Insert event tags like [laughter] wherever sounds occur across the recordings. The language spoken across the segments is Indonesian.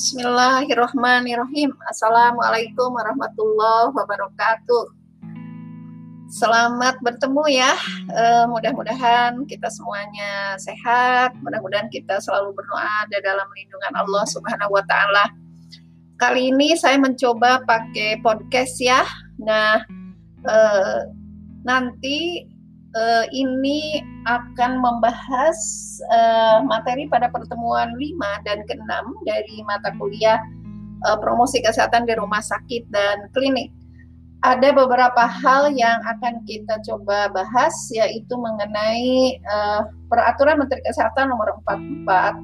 Bismillahirrahmanirrahim. Assalamualaikum warahmatullahi wabarakatuh. Selamat bertemu ya. Uh, mudah-mudahan kita semuanya sehat. Mudah-mudahan kita selalu berdoa di dalam lindungan Allah Subhanahu wa taala. Kali ini saya mencoba pakai podcast ya. Nah, uh, nanti uh, ini akan membahas uh, materi pada pertemuan 5 dan ke-6 dari mata kuliah uh, promosi kesehatan di rumah sakit dan klinik. Ada beberapa hal yang akan kita coba bahas yaitu mengenai uh, peraturan Menteri Kesehatan nomor 44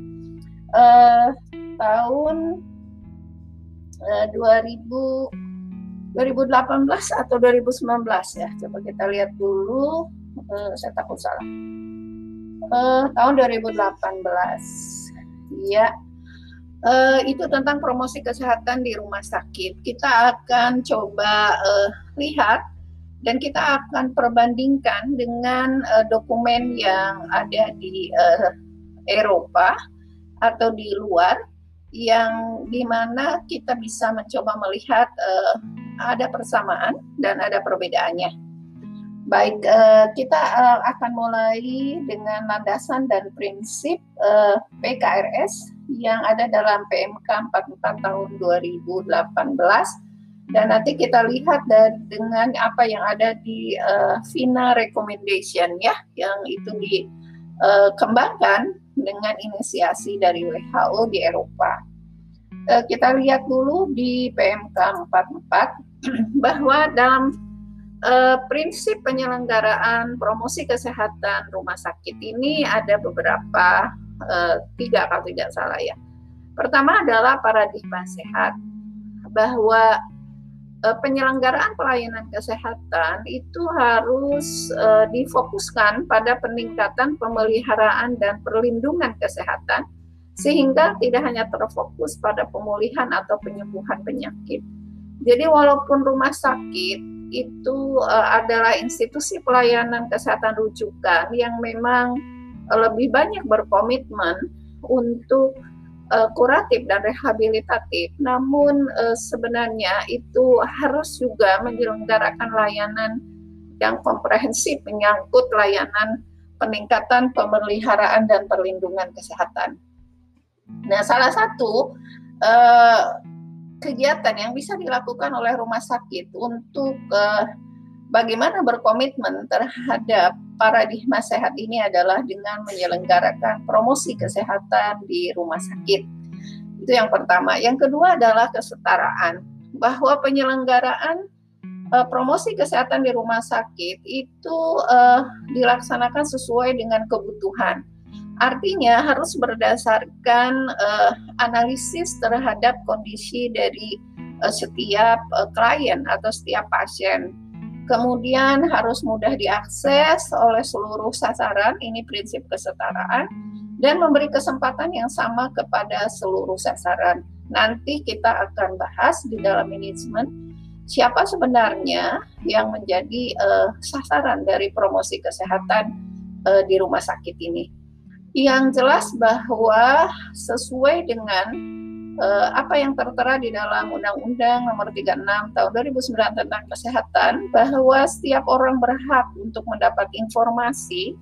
uh, tahun uh, 2000 2018 atau 2019 ya. Coba kita lihat dulu uh, saya takut salah. Uh, tahun 2018 ya uh, itu tentang promosi kesehatan di rumah sakit. Kita akan coba uh, lihat dan kita akan perbandingkan dengan uh, dokumen yang ada di uh, Eropa atau di luar yang di mana kita bisa mencoba melihat uh, ada persamaan dan ada perbedaannya. Baik, uh, kita uh, akan mulai dengan landasan dan prinsip eh, PKRS yang ada dalam PMK 44 tahun 2018 dan nanti kita lihat dan dengan apa yang ada di uh, FINA recommendation ya yang itu dikembangkan dengan inisiasi dari WHO di Eropa. Kita lihat dulu di PMK 44 [clears throat] bahwa dalam uh, prinsip penyelenggaraan promosi kesehatan rumah sakit ini ada beberapa uh, tiga kalau tidak salah ya. Pertama adalah paradigma sehat bahwa uh, penyelenggaraan pelayanan kesehatan itu harus difokuskan pada peningkatan pemeliharaan dan perlindungan kesehatan sehingga tidak hanya terfokus pada pemulihan atau penyembuhan penyakit. Jadi walaupun rumah sakit itu uh, adalah institusi pelayanan kesehatan rujukan yang memang uh, lebih banyak berkomitmen untuk uh, kuratif dan rehabilitatif. Namun uh, sebenarnya itu harus juga menyelenggarakan layanan yang komprehensif menyangkut layanan peningkatan pemeliharaan dan perlindungan kesehatan. Nah, salah satu uh, kegiatan yang bisa dilakukan oleh rumah sakit untuk uh, bagaimana berkomitmen terhadap paradigma sehat ini adalah dengan menyelenggarakan promosi kesehatan di rumah sakit. Itu yang pertama. Yang kedua adalah kesetaraan, bahwa penyelenggaraan uh, promosi kesehatan di rumah sakit itu uh, dilaksanakan sesuai dengan kebutuhan Artinya harus berdasarkan uh, analisis terhadap kondisi dari uh, setiap uh, klien atau setiap pasien. Kemudian harus mudah diakses oleh seluruh sasaran, ini prinsip kesetaraan, dan memberi kesempatan yang sama kepada seluruh sasaran. Nanti kita akan bahas di dalam manajemen siapa sebenarnya yang menjadi uh, sasaran dari promosi kesehatan uh, di rumah sakit ini yang jelas bahwa sesuai dengan uh, apa yang tertera di dalam Undang-Undang Nomor 36 Tahun 2009 tentang Kesehatan bahwa setiap orang berhak untuk mendapat informasi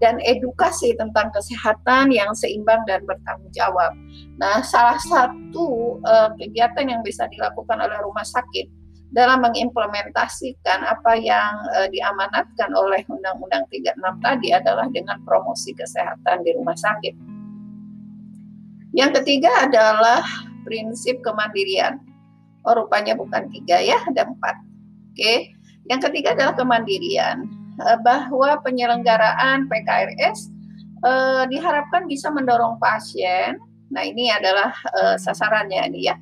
dan edukasi tentang kesehatan yang seimbang dan bertanggung jawab. Nah, salah satu uh, kegiatan yang bisa dilakukan oleh rumah sakit dalam mengimplementasikan apa yang uh, diamanatkan oleh Undang-Undang 36 tadi adalah dengan promosi kesehatan di rumah sakit. Yang ketiga adalah prinsip kemandirian. Oh, rupanya bukan tiga ya, ada empat. Oke. Yang ketiga adalah kemandirian, uh, bahwa penyelenggaraan PKRS uh, diharapkan bisa mendorong pasien. Nah, ini adalah uh, sasarannya ini ya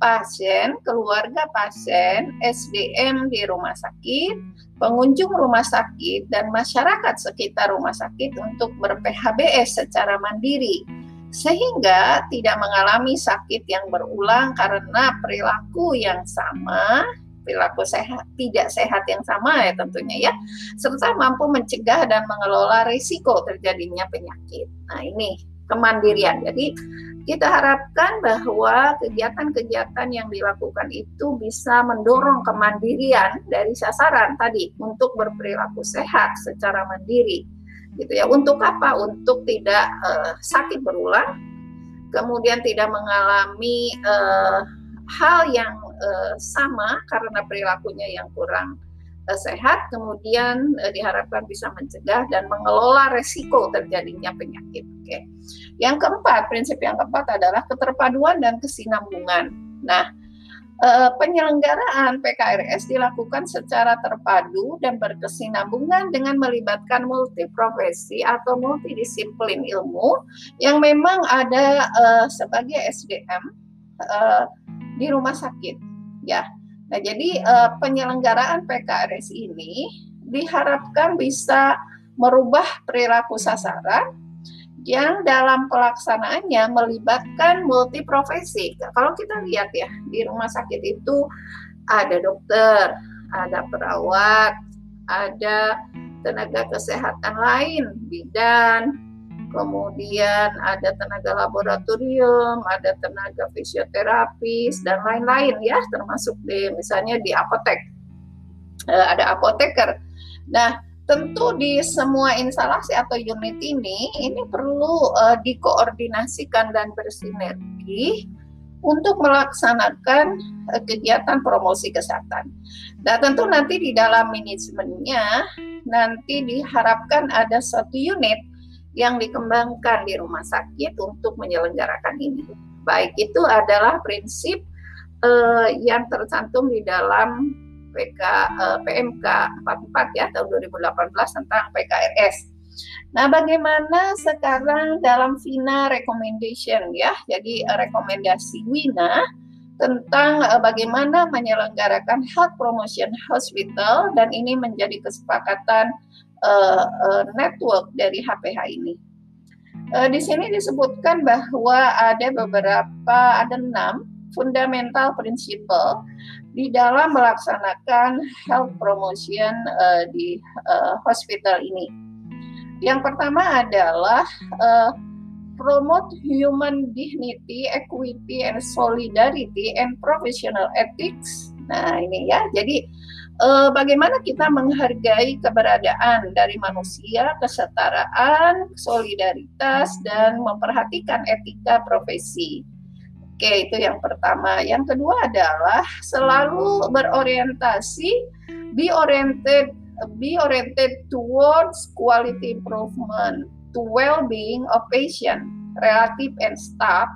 pasien, keluarga pasien, SDM di rumah sakit, pengunjung rumah sakit, dan masyarakat sekitar rumah sakit untuk ber-PHBS secara mandiri, sehingga tidak mengalami sakit yang berulang karena perilaku yang sama, perilaku sehat tidak sehat yang sama ya tentunya ya, serta mampu mencegah dan mengelola risiko terjadinya penyakit. Nah ini kemandirian. Jadi kita harapkan bahwa kegiatan-kegiatan yang dilakukan itu bisa mendorong kemandirian dari sasaran tadi untuk berperilaku sehat secara mandiri. Gitu ya. Untuk apa? Untuk tidak uh, sakit berulang kemudian tidak mengalami uh, hal yang uh, sama karena perilakunya yang kurang sehat kemudian uh, diharapkan bisa mencegah dan mengelola resiko terjadinya penyakit oke yang keempat prinsip yang keempat adalah keterpaduan dan kesinambungan nah uh, penyelenggaraan PKRS dilakukan secara terpadu dan berkesinambungan dengan melibatkan multiprofesi atau multidisiplin ilmu yang memang ada uh, sebagai SDM di rumah sakit ya. Nah, jadi uh, penyelenggaraan PKRS ini diharapkan bisa merubah perilaku sasaran yang dalam pelaksanaannya melibatkan multiprofesi. Kalau kita lihat ya di rumah sakit itu ada dokter, ada perawat, ada tenaga kesehatan lain, bidan, kemudian ada tenaga laboratorium, ada tenaga fisioterapis dan lain-lain ya, termasuk di misalnya di apotek. Eh, ada apoteker. Nah, tentu di semua instalasi atau unit ini ini perlu uh, dikoordinasikan dan bersinergi untuk melaksanakan uh, kegiatan promosi kesehatan. Nah, tentu nanti di dalam manajemennya nanti diharapkan ada satu unit yang dikembangkan di rumah sakit untuk menyelenggarakan ini. Baik itu adalah prinsip uh, yang tercantum di dalam PK uh, PMK 44 ya tahun 2018 tentang PKRS. Nah, bagaimana sekarang dalam Vina recommendation ya. Jadi uh, rekomendasi Wina tentang uh, bagaimana menyelenggarakan health promotion hospital dan ini menjadi kesepakatan uh, uh, network dari HPH ini. Uh, di sini disebutkan bahwa ada beberapa ada enam fundamental principle di dalam melaksanakan health promotion di hospital ini. Yang pertama adalah promote human dignity, equity, and solidarity and professional ethics. Nah ini ya, jadi uh, bagaimana kita menghargai keberadaan dari manusia, kesetaraan, solidaritas, dan memperhatikan etika profesi. Oke, itu yang pertama. Yang kedua adalah selalu berorientasi be oriented be oriented towards quality improvement to well-being of patient, relative and staff,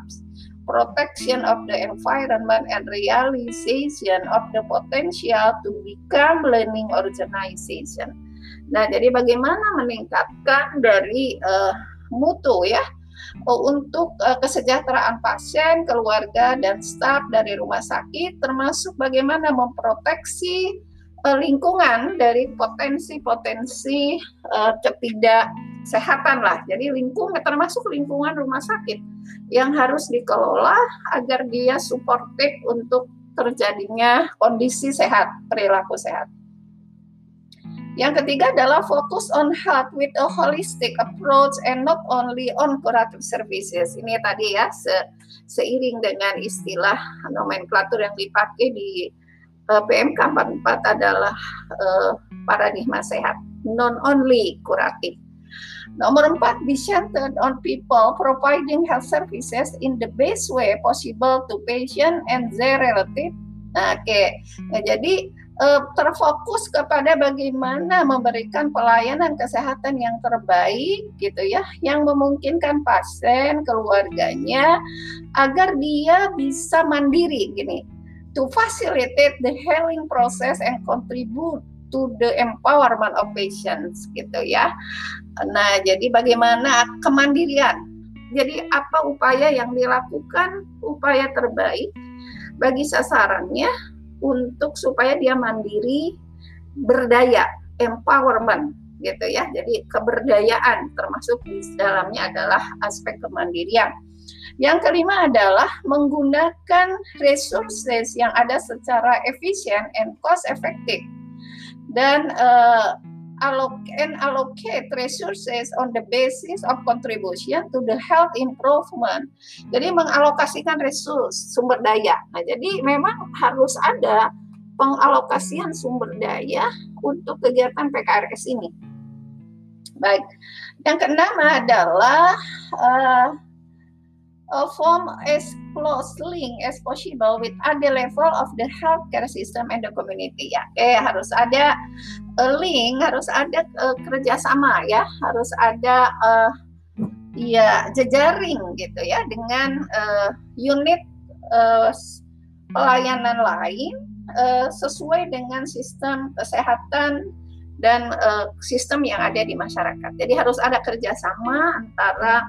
protection of the environment and realization of the potential to become learning organization. Nah, jadi bagaimana meningkatkan dari uh, mutu ya Oh, untuk uh, kesejahteraan pasien, keluarga, dan staf dari rumah sakit, termasuk bagaimana memproteksi uh, lingkungan dari potensi-potensi uh, ketidaksehatan lah. Jadi lingkungan termasuk lingkungan rumah sakit yang harus dikelola agar dia suportif untuk terjadinya kondisi sehat, perilaku sehat. Yang ketiga adalah fokus on health with a holistic approach and not only on curative services. Ini tadi ya se seiring dengan istilah nomenklatur yang dipakai di uh, PMK 44 adalah uh, paradigma sehat, non only kuratif. Nomor empat, be centered on people providing health services in the best way possible to patient and their relative. Nah, oke, okay. nah, jadi uh, terfokus kepada bagaimana memberikan pelayanan kesehatan yang terbaik gitu ya yang memungkinkan pasien keluarganya agar dia bisa mandiri gini to facilitate the healing process and contribute to the empowerment of patients gitu ya. Nah, jadi bagaimana kemandirian? Jadi apa upaya yang dilakukan upaya terbaik bagi sasarannya untuk supaya dia mandiri, berdaya, empowerment gitu ya. Jadi keberdayaan termasuk di dalamnya adalah aspek kemandirian. Yang kelima adalah menggunakan resources yang ada secara efisien and cost effective. Dan uh, and allocate resources on the basis of contribution to the health improvement. Jadi mengalokasikan resource sumber daya. Nah, jadi memang harus ada pengalokasian sumber daya untuk kegiatan PKRS ini. Baik, yang keenam adalah uh, uh, form as close link as possible with other level of the healthcare system and the community ya. Oke, harus ada uh, link, harus ada uh, kerjasama ya, harus ada uh, ya jejaring gitu ya dengan uh, unit uh, pelayanan lain uh, sesuai dengan sistem kesehatan dan uh, sistem yang ada di masyarakat. Jadi harus ada kerjasama antara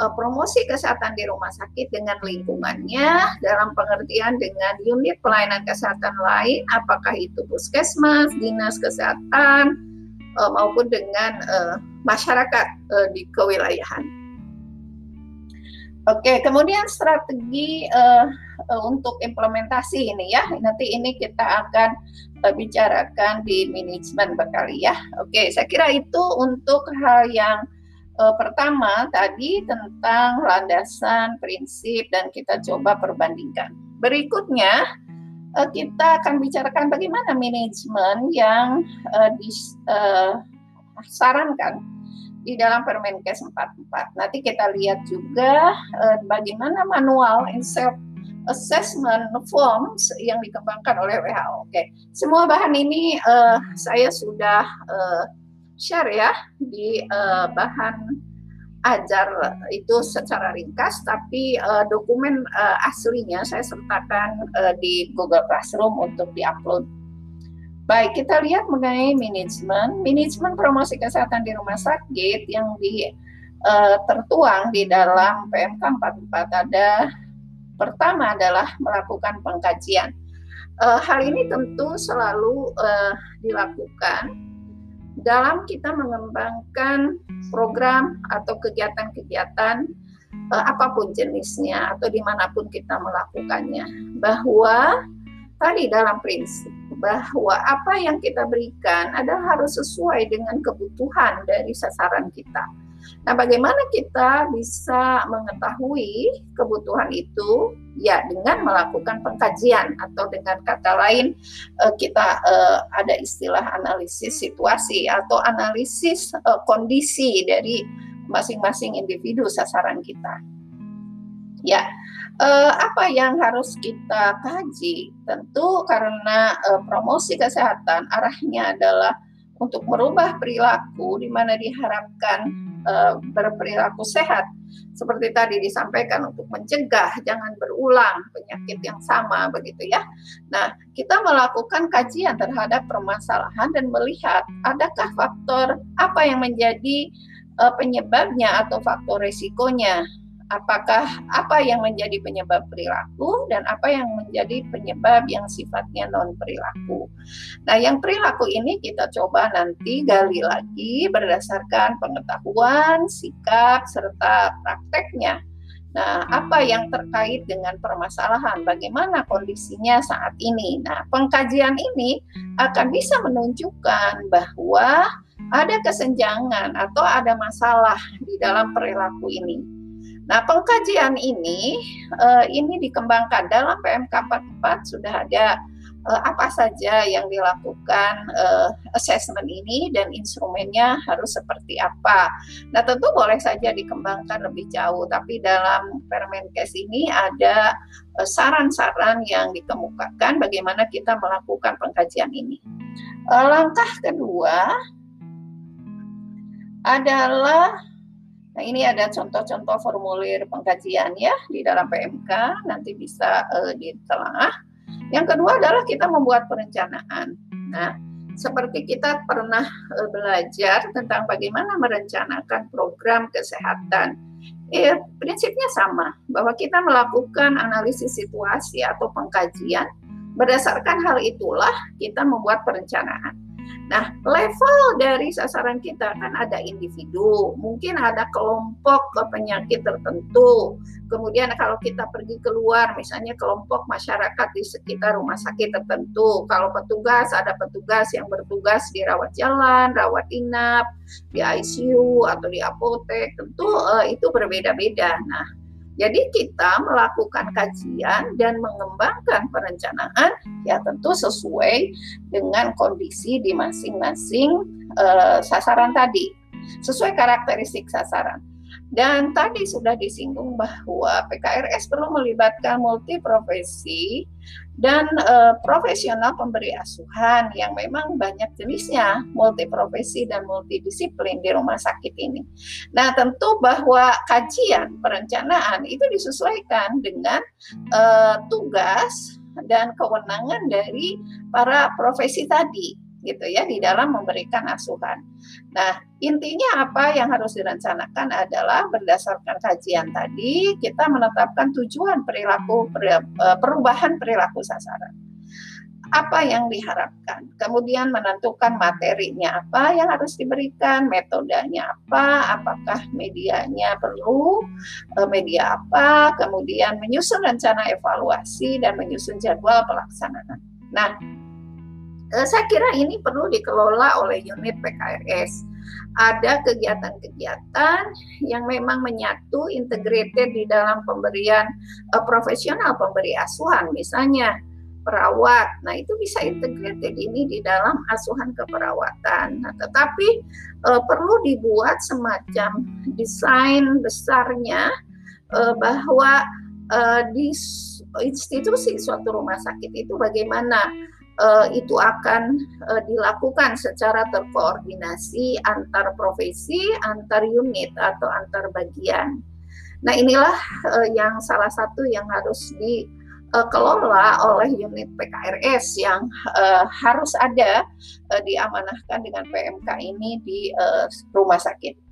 uh, promosi kesehatan di rumah sakit dengan lingkungannya dalam pengertian dengan unit pelayanan kesehatan lain apakah itu puskesmas, dinas kesehatan uh, maupun dengan uh, masyarakat di kewilayahan. Oke, kemudian strategi untuk implementasi ini ya. Nanti ini kita akan bicarakan di manajemen berkali ya. Oke, saya kira itu untuk hal yang uh, pertama tadi tentang landasan, prinsip, dan kita coba perbandingkan. Berikutnya, uh, kita akan bicarakan bagaimana manajemen yang uh, disarankan di dalam Permenkes 44. Nanti kita lihat juga bagaimana manual self assessment forms yang dikembangkan oleh WHO. Oke, okay. semua bahan ini uh, saya sudah uh, share ya di uh, bahan ajar itu secara ringkas, tapi uh, dokumen uh, aslinya saya sertakan uh, di Google Classroom untuk diupload. Baik, kita lihat mengenai manajemen. Manajemen promosi kesehatan di rumah sakit yang di uh, tertuang di dalam PMK 44 ada pertama adalah melakukan pengkajian. Uh, hal ini tentu selalu uh, dilakukan dalam kita mengembangkan program atau kegiatan-kegiatan uh, apa pun jenisnya atau di mana pun kita melakukannya. Bahwa tadi dalam prinsip bahwa apa yang kita berikan adalah harus sesuai dengan kebutuhan dari sasaran kita Nah, bagaimana kita bisa mengetahui kebutuhan itu? Ya, dengan melakukan pengkajian atau dengan kata lain eh, kita eh, ada istilah analisis situasi atau analisis eh, kondisi dari masing-masing individu sasaran kita. Ya, apa yang harus kita kaji? Tentu karena promosi kesehatan arahnya adalah untuk merubah perilaku di mana diharapkan uh, berperilaku sehat seperti tadi disampaikan untuk mencegah jangan berulang penyakit yang sama begitu ya. Nah, kita melakukan kajian terhadap permasalahan dan melihat adakah faktor apa yang menjadi uh, penyebabnya atau faktor resikonya apakah apa yang menjadi penyebab perilaku dan apa yang menjadi penyebab yang sifatnya non perilaku. Nah, yang perilaku ini kita coba nanti gali lagi berdasarkan pengetahuan, sikap serta prakteknya. Nah, apa yang terkait dengan permasalahan, bagaimana kondisinya saat ini? Nah, pengkajian ini akan bisa menunjukkan bahwa ada kesenjangan atau ada masalah di dalam perilaku ini. Nah, pengkajian ini uh, ini dikembangkan dalam PMK 44 sudah ada uh, apa saja yang dilakukan uh, assessment ini dan instrumennya harus seperti apa. Nah, tentu boleh saja dikembangkan lebih jauh, tapi dalam Permenkes ini ada saran-saran uh, yang dikemukakan bagaimana kita melakukan pengkajian ini. Uh, langkah kedua adalah Nah, ini ada contoh-contoh formulir pengkajian ya di dalam PMK, nanti bisa uh, ditelaah. Yang kedua adalah kita membuat perencanaan. Nah, seperti kita pernah uh, belajar tentang bagaimana merencanakan program kesehatan. Eh, prinsipnya sama, bahwa kita melakukan analisis situasi atau pengkajian. Berdasarkan hal itulah kita membuat perencanaan. Nah, level dari sasaran kita kan ada individu, mungkin ada kelompok penyakit tertentu. Kemudian kalau kita pergi keluar, misalnya kelompok masyarakat di sekitar rumah sakit tertentu. Kalau petugas, ada petugas yang bertugas di rawat jalan, rawat inap, di ICU atau di apotek. Tentu uh, itu berbeda-beda. Nah, jadi kita melakukan kajian dan mengembangkan perencanaan ya tentu sesuai dengan kondisi di masing-masing uh, sasaran tadi, sesuai karakteristik sasaran. Dan tadi sudah disinggung bahwa PKRS perlu melibatkan multi profesi dan uh, profesional pemberi asuhan yang memang banyak jenisnya, multi profesi dan multidisiplin di rumah sakit ini. Nah, tentu bahwa kajian perencanaan itu disesuaikan dengan uh, tugas dan kewenangan dari para profesi tadi gitu ya di dalam memberikan asuhan. Nah, intinya apa yang harus direncanakan adalah berdasarkan kajian tadi kita menetapkan tujuan perilaku e, perubahan perilaku sasaran. Apa yang diharapkan, kemudian menentukan materinya apa yang harus diberikan, metodenya apa, apakah medianya perlu, e, media apa, kemudian menyusun rencana evaluasi dan menyusun jadwal pelaksanaan. Nah, saya kira ini perlu dikelola oleh unit PKRS. Ada kegiatan-kegiatan yang memang menyatu integrated di dalam pemberian uh, profesional pemberi asuhan, misalnya perawat. Nah, itu bisa integrated ini di dalam asuhan keperawatan. Nah, tetapi uh, perlu dibuat semacam desain besarnya uh, bahwa uh, di institusi suatu rumah sakit itu bagaimana uh, itu akan uh, dilakukan secara terkoordinasi antar profesi, antar unit atau antar bagian. Nah, inilah uh, yang salah satu yang harus dikelola oleh unit PKRS yang uh, harus ada uh, diamanahkan dengan PMK ini di uh, rumah sakit.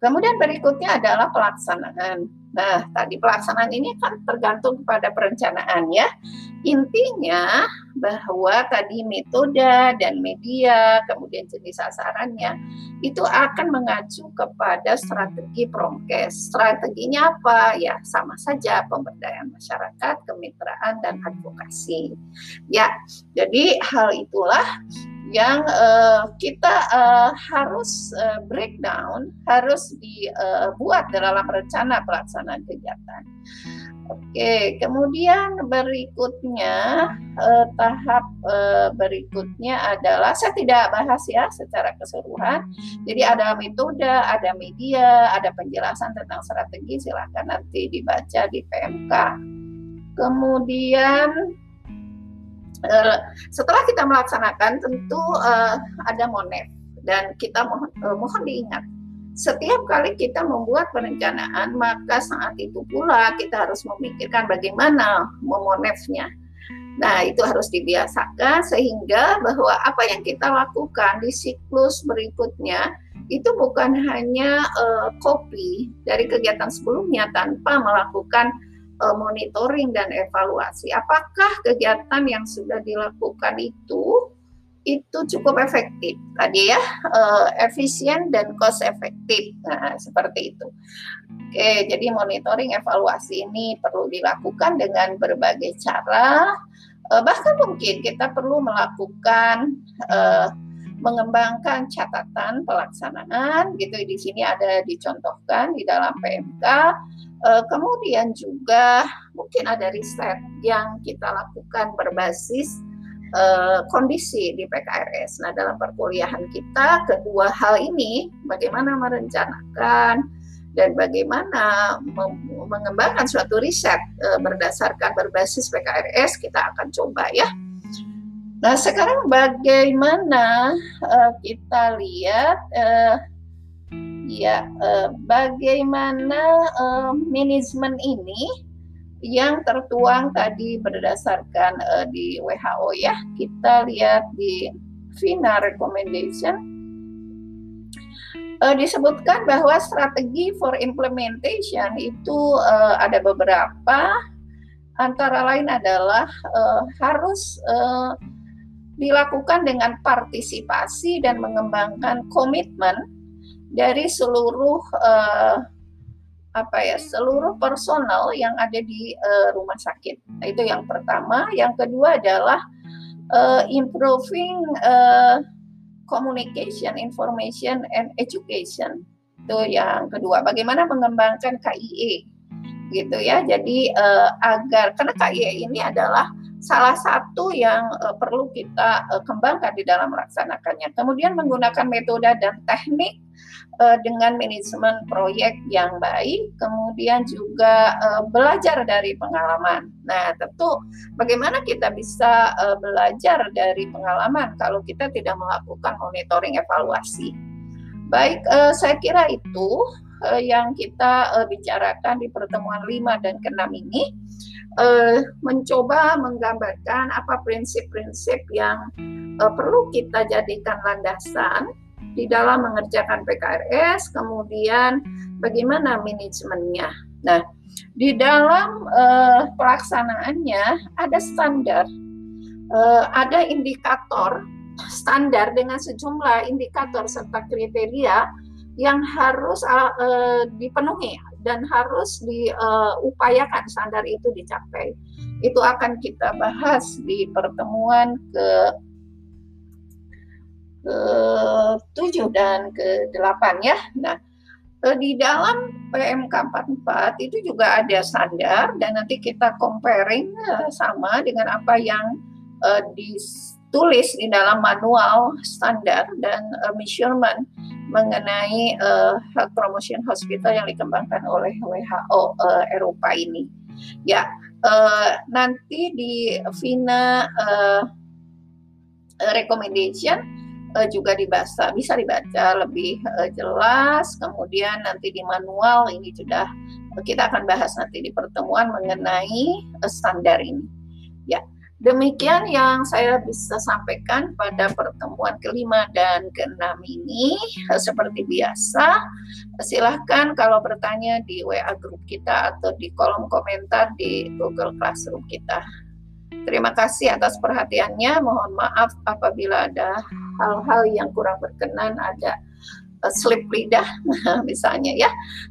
Kemudian berikutnya adalah pelaksanaan. Nah, tadi pelaksanaan ini kan tergantung pada perencanaan ya. Intinya bahwa tadi metode dan media, kemudian jenis sasarannya itu akan mengacu kepada strategi promkes. Strateginya apa? Ya, sama saja pemberdayaan masyarakat, kemitraan dan advokasi. Ya, jadi hal itulah yang uh, kita uh, harus uh, breakdown, harus dibuat dalam rencana pelaksanaan kegiatan. Oke, kemudian berikutnya uh, tahap uh, berikutnya adalah saya tidak bahas ya secara keseluruhan. Jadi ada metode, ada media, ada penjelasan tentang strategi. Silahkan nanti dibaca di PMK. Kemudian uh, setelah kita melaksanakan tentu uh, ada monef dan kita mohon, uh, mohon diingat setiap kali kita membuat perencanaan maka saat itu pula kita harus memikirkan bagaimana memonefnya. Nah, itu harus dibiasakan sehingga bahwa apa yang kita lakukan di siklus berikutnya itu bukan hanya uh, copy dari kegiatan sebelumnya tanpa melakukan uh, monitoring dan evaluasi. Apakah kegiatan yang sudah dilakukan itu itu cukup efektif? Tadi ya uh, efisien dan cost efektif nah seperti itu. Oke jadi monitoring evaluasi ini perlu dilakukan dengan berbagai cara. Uh, bahkan mungkin kita perlu melakukan uh, mengembangkan catatan pelaksanaan gitu di sini ada dicontohkan di dalam PMK Uh, kemudian juga mungkin ada riset yang kita lakukan berbasis uh, kondisi di PKRS. Nah, dalam perkuliahan kita kedua hal ini bagaimana merencanakan dan bagaimana mengembangkan suatu riset uh, berdasarkan berbasis PKRS kita akan coba ya. Nah, sekarang bagaimana uh, kita lihat uh, ya uh, bagaimana uh, manajemen ini yang tertuang tadi berdasarkan uh, di WHO ya. Kita lihat di FINA recommendation. Uh, disebutkan bahwa strategi for implementation itu uh, ada beberapa. Antara lain adalah uh, harus uh, dilakukan dengan partisipasi dan mengembangkan komitmen dari seluruh uh, apa ya seluruh personal yang ada di uh, rumah sakit. Nah, itu yang pertama. Yang kedua adalah uh, improving uh, communication, information, and education. Itu yang kedua. Bagaimana mengembangkan KIE, gitu ya. Jadi uh, agar karena KIE ini adalah salah satu yang uh, perlu kita uh, kembangkan di dalam melaksanakannya. Kemudian menggunakan metode dan teknik uh, dengan manajemen proyek yang baik, kemudian juga uh, belajar dari pengalaman. Nah, tentu bagaimana kita bisa uh, belajar dari pengalaman kalau kita tidak melakukan monitoring evaluasi. Baik, uh, saya kira itu uh, yang kita uh, bicarakan di pertemuan 5 dan ke-6 ini uh, mencoba menggambarkan apa prinsip-prinsip yang uh, perlu kita jadikan landasan di dalam mengerjakan PKRS, kemudian bagaimana manajemennya. Nah, di dalam uh, pelaksanaannya ada standar, uh, ada indikator standar dengan sejumlah indikator serta kriteria yang harus uh, dipenuhi dan harus diupayakan standar itu dicapai. Itu akan kita bahas di pertemuan ke ke-7 dan ke-8 ya. Nah, eh, di dalam PMK 44 itu juga ada standar dan nanti kita comparing eh, sama dengan apa yang uh, ditulis di dalam manual standar dan uh, measurement mengenai uh, health promotion hospital yang dikembangkan oleh WHO uh, Eropa ini. Ya, uh, nanti di Vina uh, recommendation uh, juga dibaca, bisa dibaca lebih uh, jelas. Kemudian nanti di manual ini sudah kita akan bahas nanti di pertemuan mengenai standar ini. Ya, demikian yang saya bisa sampaikan pada pertemuan kelima dan keenam ini. Seperti biasa, silahkan kalau bertanya di WA grup kita atau di kolom komentar di Google Classroom kita. Terima kasih atas perhatiannya. Mohon maaf apabila ada hal-hal yang kurang berkenan, ada uh, slip lidah [laughs] misalnya ya.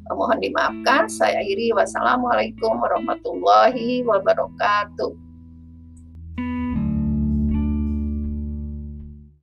Mohon dimaafkan. Saya Iri. Wassalamualaikum warahmatullahi wabarakatuh.